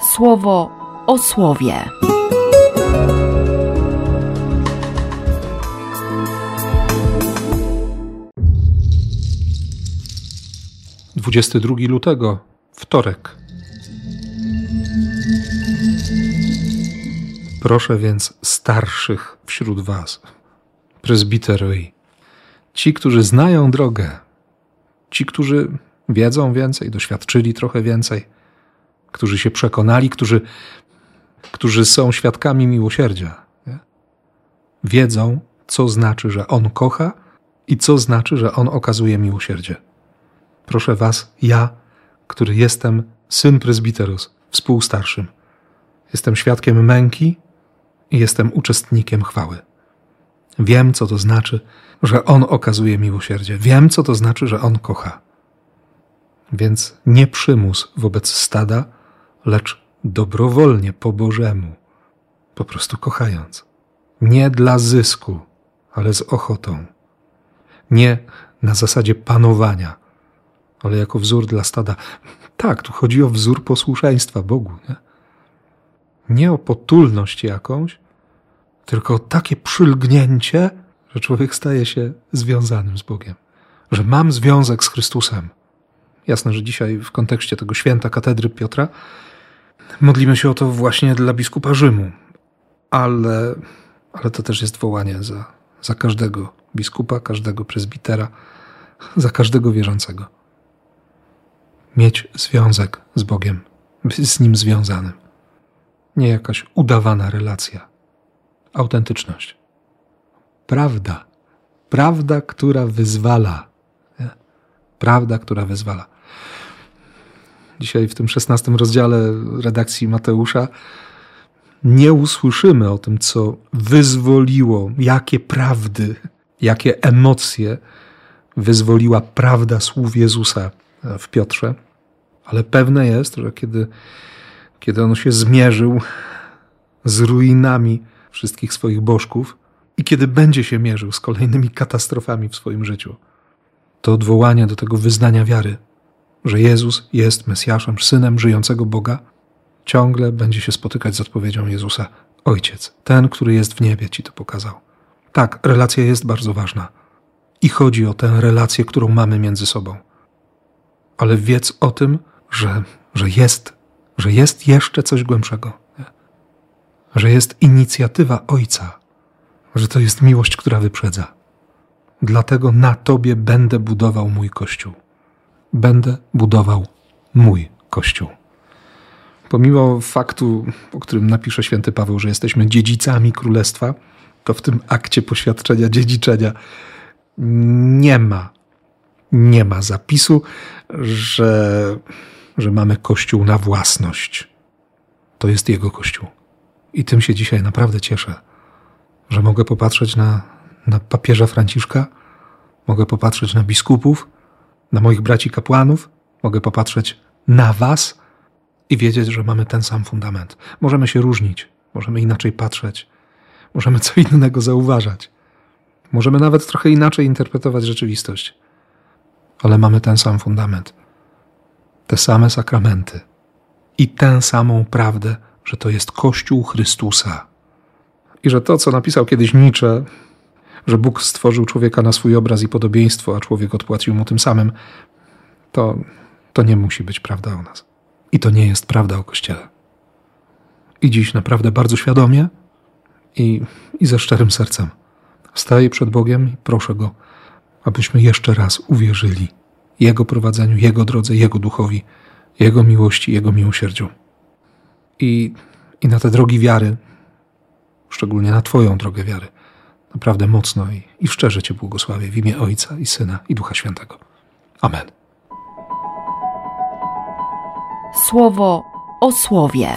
słowo o słowie. Dwudziesty drugi lutego, wtorek. Proszę więc starszych wśród was, prezbiteroi, ci, którzy znają drogę, ci, którzy wiedzą więcej, doświadczyli trochę więcej, którzy się przekonali, którzy, którzy są świadkami miłosierdzia, nie? wiedzą, co znaczy, że On kocha i co znaczy, że On okazuje miłosierdzie. Proszę Was, ja, który jestem syn prezbiterus, współstarszym, jestem świadkiem męki i jestem uczestnikiem chwały. Wiem, co to znaczy, że On okazuje miłosierdzie. Wiem, co to znaczy, że On kocha. Więc nie przymus wobec stada, lecz dobrowolnie po Bożemu, po prostu kochając. Nie dla zysku, ale z ochotą. Nie na zasadzie panowania, ale jako wzór dla stada. Tak, tu chodzi o wzór posłuszeństwa Bogu. Nie, nie o potulność jakąś, tylko takie przylgnięcie, że człowiek staje się związanym z Bogiem, że mam związek z Chrystusem. Jasne, że dzisiaj w kontekście tego święta katedry Piotra modlimy się o to właśnie dla biskupa Rzymu, ale, ale to też jest wołanie za, za każdego biskupa, każdego prezbitera, za każdego wierzącego. Mieć związek z Bogiem, być z Nim związanym. Nie jakaś udawana relacja, autentyczność. Prawda, prawda, która wyzwala. Prawda, która wyzwala. Dzisiaj w tym szesnastym rozdziale redakcji Mateusza nie usłyszymy o tym, co wyzwoliło, jakie prawdy, jakie emocje wyzwoliła prawda słów Jezusa w Piotrze, ale pewne jest, że kiedy, kiedy on się zmierzył z ruinami wszystkich swoich bożków i kiedy będzie się mierzył z kolejnymi katastrofami w swoim życiu, to odwołanie do tego wyznania wiary, że Jezus jest Mesjaszem, synem żyjącego Boga, ciągle będzie się spotykać z odpowiedzią Jezusa: Ojciec, ten, który jest w niebie, ci to pokazał. Tak, relacja jest bardzo ważna. I chodzi o tę relację, którą mamy między sobą. Ale wiedz o tym, że, że jest, że jest jeszcze coś głębszego. Nie? Że jest inicjatywa Ojca, że to jest miłość, która wyprzedza. Dlatego na Tobie będę budował mój Kościół. Będę budował mój Kościół. Pomimo faktu, o którym napisze święty Paweł, że jesteśmy dziedzicami królestwa, to w tym akcie poświadczenia dziedziczenia nie ma, nie ma zapisu, że, że mamy Kościół na własność. To jest Jego Kościół. I tym się dzisiaj naprawdę cieszę, że mogę popatrzeć na, na papieża Franciszka, mogę popatrzeć na biskupów, na moich braci kapłanów, mogę popatrzeć na Was i wiedzieć, że mamy ten sam fundament. Możemy się różnić, możemy inaczej patrzeć, możemy co innego zauważać, możemy nawet trochę inaczej interpretować rzeczywistość, ale mamy ten sam fundament, te same sakramenty i tę samą prawdę, że to jest Kościół Chrystusa. I że to, co napisał kiedyś Nietzsche, że Bóg stworzył człowieka na swój obraz i podobieństwo, a człowiek odpłacił mu tym samym, to, to nie musi być prawda o nas. I to nie jest prawda o Kościele. I dziś naprawdę bardzo świadomie i, i ze szczerym sercem staję przed Bogiem i proszę Go, abyśmy jeszcze raz uwierzyli Jego prowadzeniu, Jego drodze, Jego duchowi, Jego miłości, Jego miłosierdziu. I, i na te drogi wiary, szczególnie na Twoją drogę wiary, naprawdę mocno i, i szczerze Cię błogosławię w imię Ojca i Syna i Ducha Świętego. Amen. Słowo o słowie.